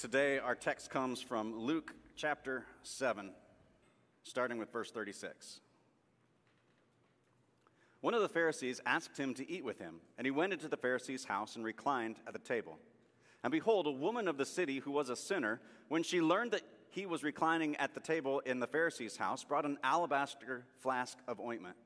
Today, our text comes from Luke chapter 7, starting with verse 36. One of the Pharisees asked him to eat with him, and he went into the Pharisee's house and reclined at the table. And behold, a woman of the city who was a sinner, when she learned that he was reclining at the table in the Pharisee's house, brought an alabaster flask of ointment.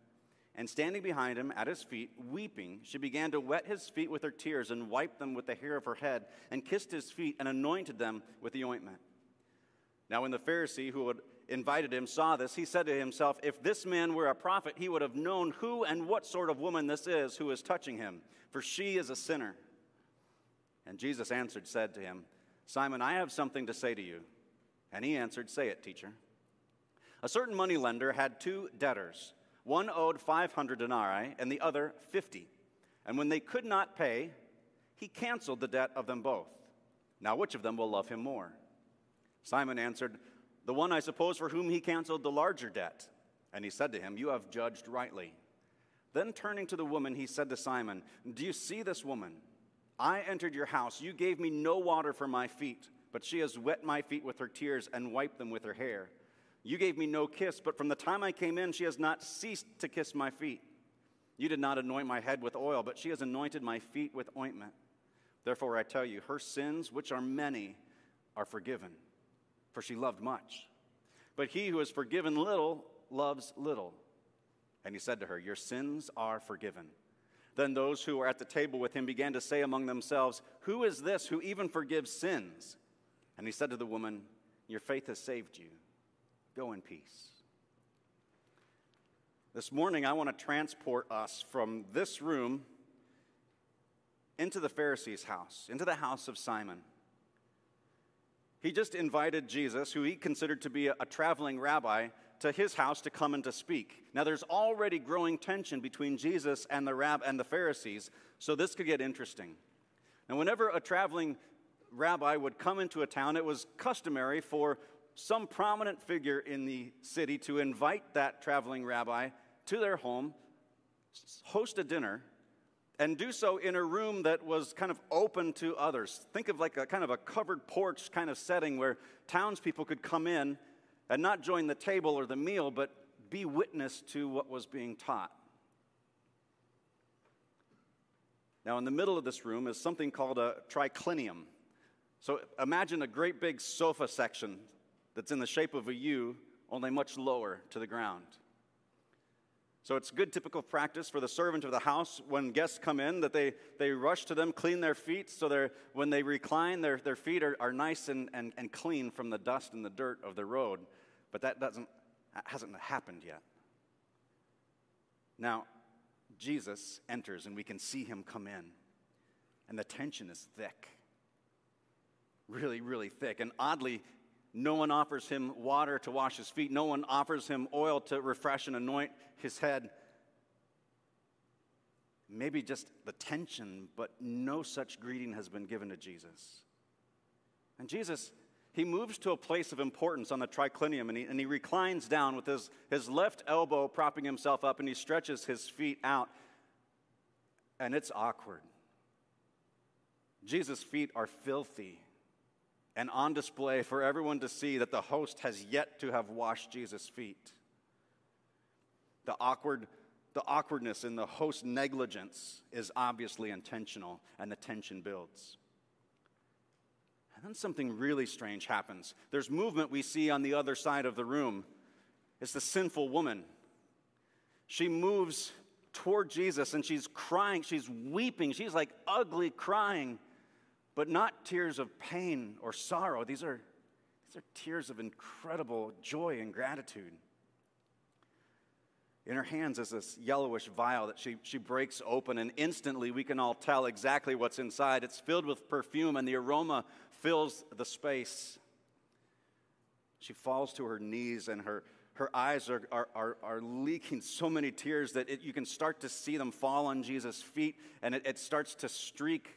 And standing behind him at his feet, weeping, she began to wet his feet with her tears and wiped them with the hair of her head, and kissed his feet and anointed them with the ointment. Now, when the Pharisee who had invited him saw this, he said to himself, If this man were a prophet, he would have known who and what sort of woman this is who is touching him, for she is a sinner. And Jesus answered, said to him, Simon, I have something to say to you. And he answered, Say it, teacher. A certain moneylender had two debtors. One owed 500 denarii and the other 50. And when they could not pay, he canceled the debt of them both. Now, which of them will love him more? Simon answered, The one, I suppose, for whom he canceled the larger debt. And he said to him, You have judged rightly. Then turning to the woman, he said to Simon, Do you see this woman? I entered your house. You gave me no water for my feet, but she has wet my feet with her tears and wiped them with her hair. You gave me no kiss, but from the time I came in, she has not ceased to kiss my feet. You did not anoint my head with oil, but she has anointed my feet with ointment. Therefore, I tell you, her sins, which are many, are forgiven, for she loved much. But he who is forgiven little loves little. And he said to her, Your sins are forgiven. Then those who were at the table with him began to say among themselves, Who is this who even forgives sins? And he said to the woman, Your faith has saved you. Go in peace. This morning, I want to transport us from this room into the Pharisee's house, into the house of Simon. He just invited Jesus, who he considered to be a, a, traveling rabbi, to his house to come and to speak. Now, there's already growing tension between Jesus and the rab and the Pharisees, so this could get interesting. Now, whenever a traveling rabbi would come into a town, it was customary for some prominent figure in the city to invite that traveling rabbi to their home, host a dinner, and do so in a room that was kind of open to others. Think of like a kind of a covered porch kind of setting where townspeople could come in and not join the table or the meal, but be witness to what was being taught. Now, in the middle of this room is something called a triclinium. So imagine a great big sofa section that's in the shape of a U, only much lower to the ground. So it's good typical practice for the servant of the house when guests come in that they, they rush to them, clean their feet, so they when they recline, their, their feet are, are nice and, and, and clean from the dust and the dirt of the road. But that doesn't, that hasn't happened yet. Now, Jesus enters and we can see him come in, and the tension is thick. Really, really thick. And oddly, no one offers him water to wash his feet. No one offers him oil to refresh and anoint his head. Maybe just the tension, but no such greeting has been given to Jesus. And Jesus, he moves to a place of importance on the triclinium and he, and he reclines down with his, his left elbow propping himself up and he stretches his feet out. And it's awkward. Jesus' feet are filthy and on display for everyone to see that the host has yet to have washed Jesus' feet. The awkward the awkwardness in the host's negligence is obviously intentional and the tension builds. And then something really strange happens. There's movement we see on the other side of the room. It's the sinful woman. She moves toward Jesus and she's crying, she's weeping, she's like ugly crying but not tears of pain or sorrow. These are, these are tears of incredible joy and gratitude. In her hands is this yellowish vial that she, she breaks open, and instantly we can all tell exactly what's inside. It's filled with perfume, and the aroma fills the space. She falls to her knees, and her, her eyes are, are, are, are leaking so many tears that it, you can start to see them fall on Jesus' feet, and it, it starts to streak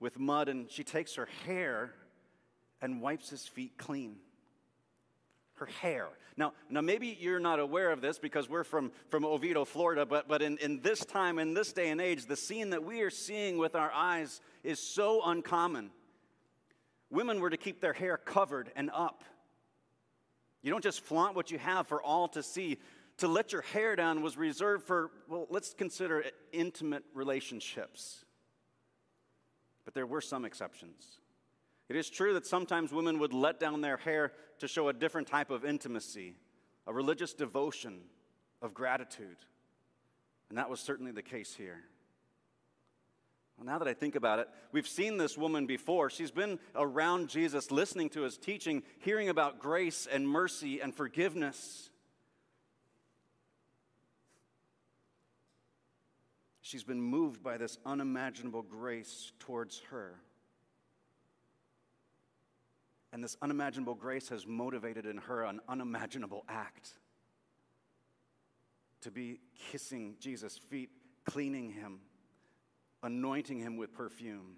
with mud, and she takes her hair and wipes his feet clean. Her hair. Now, now maybe you're not aware of this because we're from, from Oviedo, Florida, but, but in, in this time, in this day and age, the scene that we are seeing with our eyes is so uncommon. Women were to keep their hair covered and up. You don't just flaunt what you have for all to see. To let your hair down was reserved for, well, let's consider it intimate relationships. But there were some exceptions. It is true that sometimes women would let down their hair to show a different type of intimacy, a religious devotion, of gratitude. And that was certainly the case here. Well, now that I think about it, we've seen this woman before. She's been around Jesus, listening to his teaching, hearing about grace and mercy and forgiveness. She's been moved by this unimaginable grace towards her. And this unimaginable grace has motivated in her an unimaginable act to be kissing Jesus' feet, cleaning him, anointing him with perfume.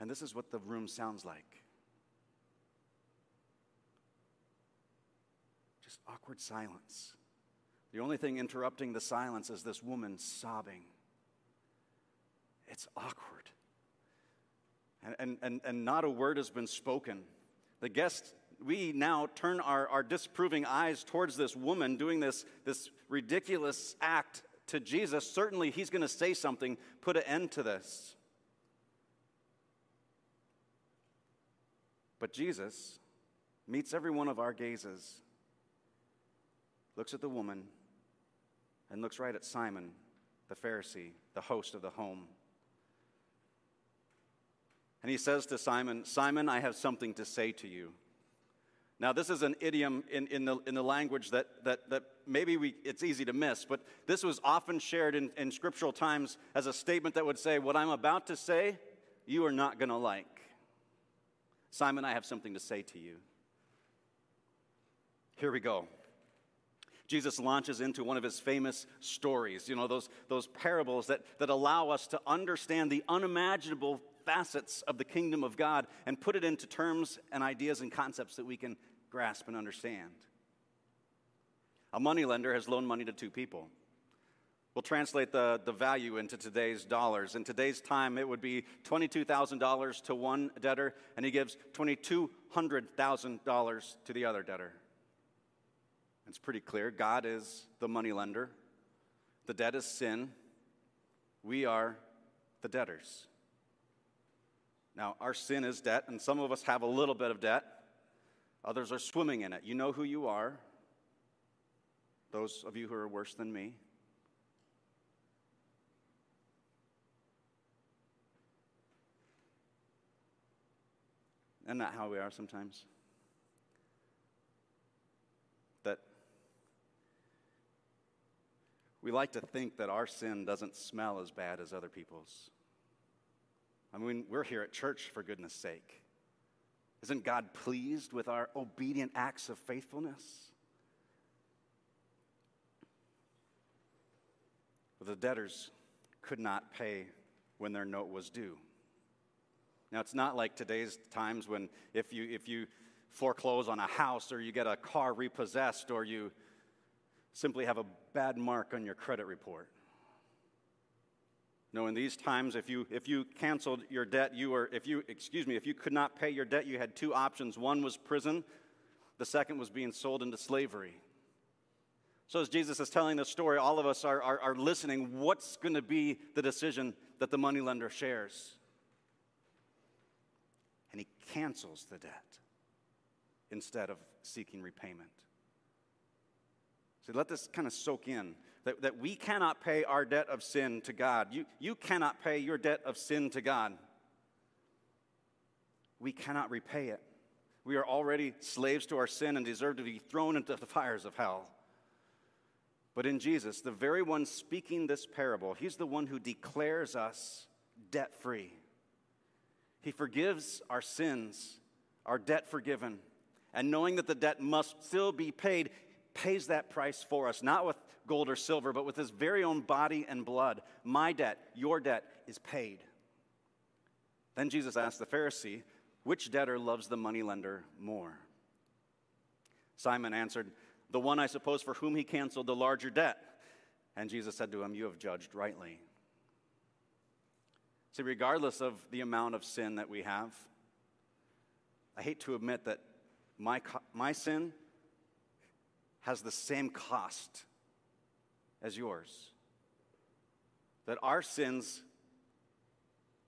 And this is what the room sounds like just awkward silence. The only thing interrupting the silence is this woman sobbing. It's awkward. And, and, and, and not a word has been spoken. The guest, we now turn our, our disapproving eyes towards this woman doing this, this ridiculous act to Jesus. Certainly, he's going to say something, put an end to this. But Jesus meets every one of our gazes, looks at the woman, and looks right at Simon, the Pharisee, the host of the home. And he says to Simon, Simon, I have something to say to you. Now, this is an idiom in, in, the, in the language that, that, that maybe we, it's easy to miss, but this was often shared in, in scriptural times as a statement that would say, What I'm about to say, you are not going to like. Simon, I have something to say to you. Here we go. Jesus launches into one of his famous stories, you know, those, those parables that, that allow us to understand the unimaginable facets of the kingdom of God and put it into terms and ideas and concepts that we can grasp and understand. A moneylender has loaned money to two people. We'll translate the, the value into today's dollars. In today's time, it would be $22,000 to one debtor, and he gives $2,200,000 to the other debtor. It's pretty clear. God is the moneylender, the debt is sin. We are the debtors. Now, our sin is debt, and some of us have a little bit of debt. Others are swimming in it. You know who you are. Those of you who are worse than me. Isn't that how we are sometimes? That we like to think that our sin doesn't smell as bad as other people's. I mean, we're here at church for goodness sake. Isn't God pleased with our obedient acts of faithfulness? the debtors could not pay when their note was due. Now, it's not like today's times when if you, if you foreclose on a house or you get a car repossessed or you simply have a bad mark on your credit report. No, in these times, if you, if you canceled your debt, you were, if you, excuse me, if you could not pay your debt, you had two options. One was prison, the second was being sold into slavery. So, as Jesus is telling this story, all of us are, are, are listening. What's going to be the decision that the moneylender shares? And he cancels the debt instead of seeking repayment. So, let this kind of soak in that, that we cannot pay our debt of sin to God. You, you cannot pay your debt of sin to God. We cannot repay it. We are already slaves to our sin and deserve to be thrown into the fires of hell. But in Jesus, the very one speaking this parable, he's the one who declares us debt free. He forgives our sins, our debt forgiven. And knowing that the debt must still be paid, pays that price for us, not with gold or silver, but with his very own body and blood. My debt, your debt, is paid. Then Jesus asked the Pharisee, Which debtor loves the moneylender more? Simon answered, The one, I suppose, for whom he canceled the larger debt. And Jesus said to him, You have judged rightly. See, regardless of the amount of sin that we have, I hate to admit that my, my sin has the same cost as yours. That our sins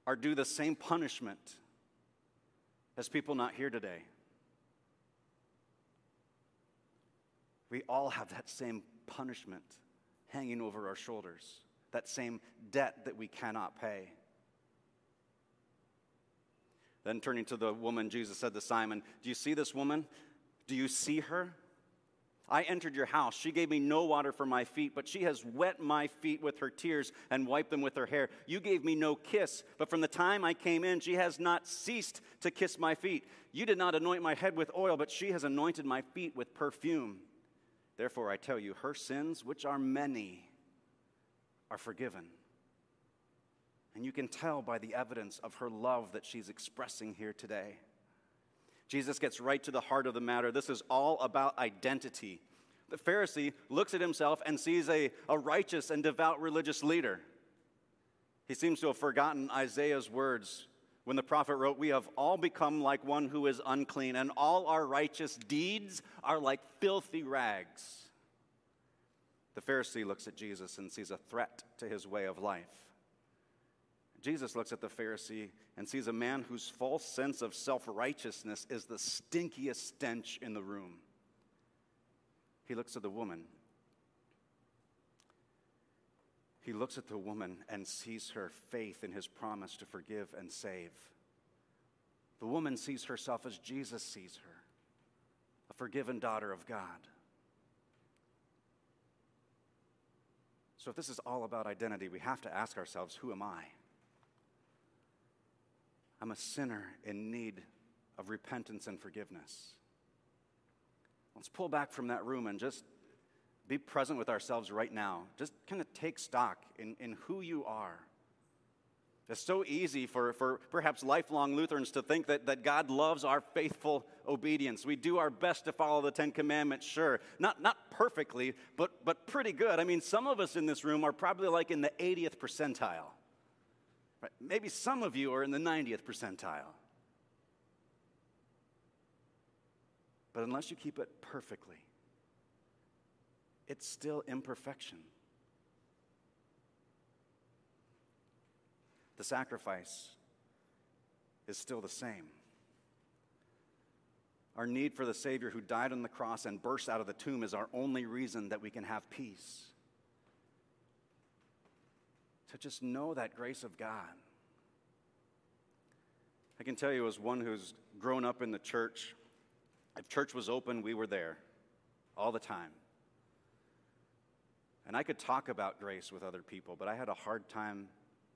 are due the same punishment as people not here today. We all have that same punishment hanging over our shoulders, that same debt that we cannot pay. Then turning to the woman, Jesus said to Simon, Do you see this woman? Do you see her? I entered your house. She gave me no water for my feet, but she has wet my feet with her tears and wiped them with her hair. You gave me no kiss, but from the time I came in, she has not ceased to kiss my feet. You did not anoint my head with oil, but she has anointed my feet with perfume. Therefore, I tell you, her sins, which are many, are forgiven. And you can tell by the evidence of her love that she's expressing here today. Jesus gets right to the heart of the matter. This is all about identity. The Pharisee looks at himself and sees a, a righteous and devout religious leader. He seems to have forgotten Isaiah's words when the prophet wrote, We have all become like one who is unclean, and all our righteous deeds are like filthy rags. The Pharisee looks at Jesus and sees a threat to his way of life. Jesus looks at the Pharisee and sees a man whose false sense of self righteousness is the stinkiest stench in the room. He looks at the woman. He looks at the woman and sees her faith in his promise to forgive and save. The woman sees herself as Jesus sees her a forgiven daughter of God. So, if this is all about identity, we have to ask ourselves who am I? I'm a sinner in need of repentance and forgiveness. Let's pull back from that room and just be present with ourselves right now. Just kind of take stock in, in who you are. It's so easy for, for perhaps lifelong Lutherans to think that, that God loves our faithful obedience. We do our best to follow the Ten Commandments, sure. Not, not perfectly, but, but pretty good. I mean, some of us in this room are probably like in the 80th percentile. Right? Maybe some of you are in the 90th percentile. But unless you keep it perfectly, it's still imperfection. The sacrifice is still the same. Our need for the Savior who died on the cross and burst out of the tomb is our only reason that we can have peace to just know that grace of God. I can tell you, as one who's grown up in the church, if church was open, we were there all the time. And I could talk about grace with other people, but I had a hard time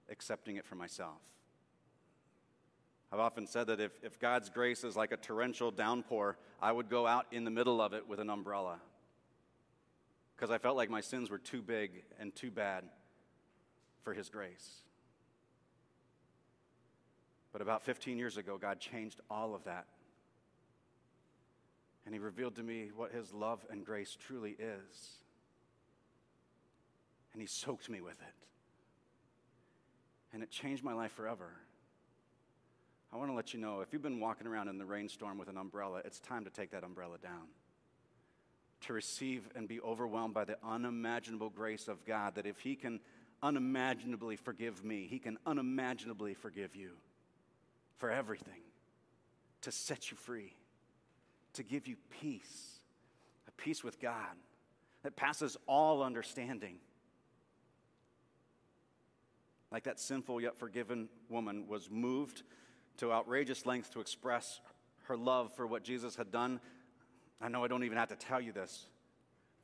accepting it for myself. I've often said that if, if God's grace is like a torrential downpour, I would go out in the middle of it with an umbrella because I felt like my sins were too big and too bad for His grace. But about 15 years ago, God changed all of that. And He revealed to me what His love and grace truly is. And He soaked me with it. And it changed my life forever. I want to let you know if you've been walking around in the rainstorm with an umbrella, it's time to take that umbrella down. To receive and be overwhelmed by the unimaginable grace of God, that if He can unimaginably forgive me, He can unimaginably forgive you for everything, to set you free, to give you peace, a peace with God that passes all understanding. Like that sinful yet forgiven woman was moved to outrageous lengths to express her love for what Jesus had done. I know I don't even have to tell you this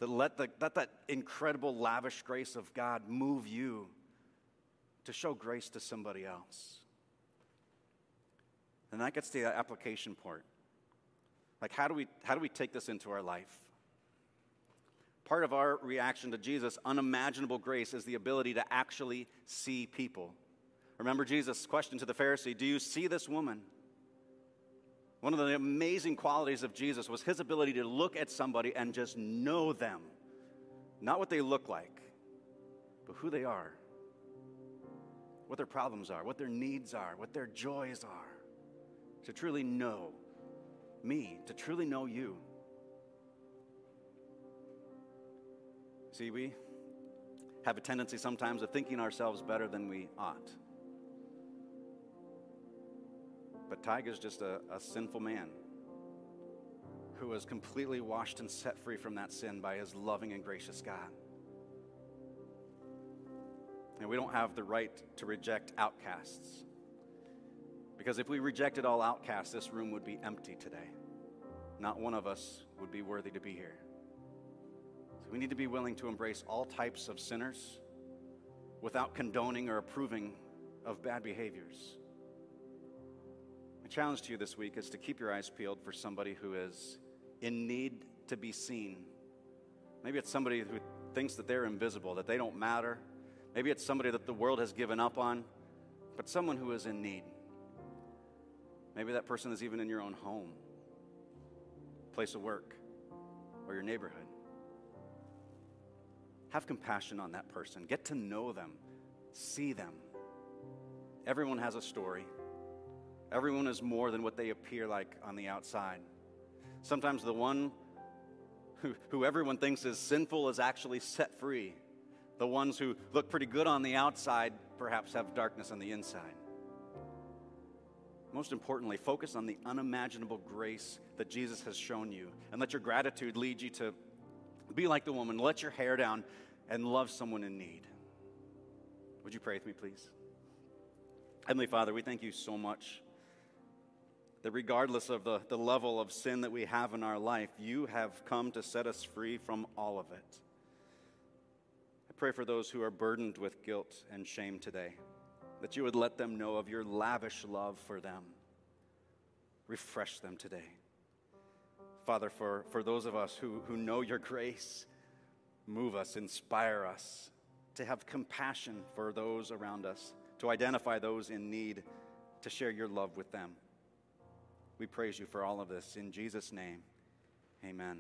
that let, the, let that incredible, lavish grace of God move you to show grace to somebody else. And that gets to the application part. Like, how do we, how do we take this into our life? Part of our reaction to Jesus' unimaginable grace is the ability to actually see people. Remember Jesus' question to the Pharisee Do you see this woman? One of the amazing qualities of Jesus was his ability to look at somebody and just know them. Not what they look like, but who they are. what their problems are, what their needs are, what their joys are. To truly know me, to truly know you. See, we have a tendency sometimes of thinking ourselves better than we ought. But Tiger's just a, a sinful man who was completely washed and set free from that sin by his loving and gracious God. And we don't have the right to reject outcasts. Because if we rejected all outcasts, this room would be empty today. Not one of us would be worthy to be here. So we need to be willing to embrace all types of sinners without condoning or approving of bad behaviors. Challenge to you this week is to keep your eyes peeled for somebody who is in need to be seen. Maybe it's somebody who thinks that they're invisible, that they don't matter. Maybe it's somebody that the world has given up on, but someone who is in need. Maybe that person is even in your own home, place of work, or your neighborhood. Have compassion on that person. Get to know them. See them. Everyone has a story. Everyone is more than what they appear like on the outside. Sometimes the one who, who everyone thinks is sinful is actually set free. The ones who look pretty good on the outside perhaps have darkness on the inside. Most importantly, focus on the unimaginable grace that Jesus has shown you and let your gratitude lead you to be like the woman, let your hair down, and love someone in need. Would you pray with me, please? Heavenly Father, we thank you so much that regardless of the, the level of sin that we have in our life, you have come to set us free from all of it. I pray for those who are burdened with guilt and shame today, that you would let them know of your lavish love for them. Refresh them today. Father, for, for those of us who, who know your grace, move us, inspire us to have compassion for those around us, to identify those in need, to share your love with them. We praise you for all of this. In Jesus' name, amen.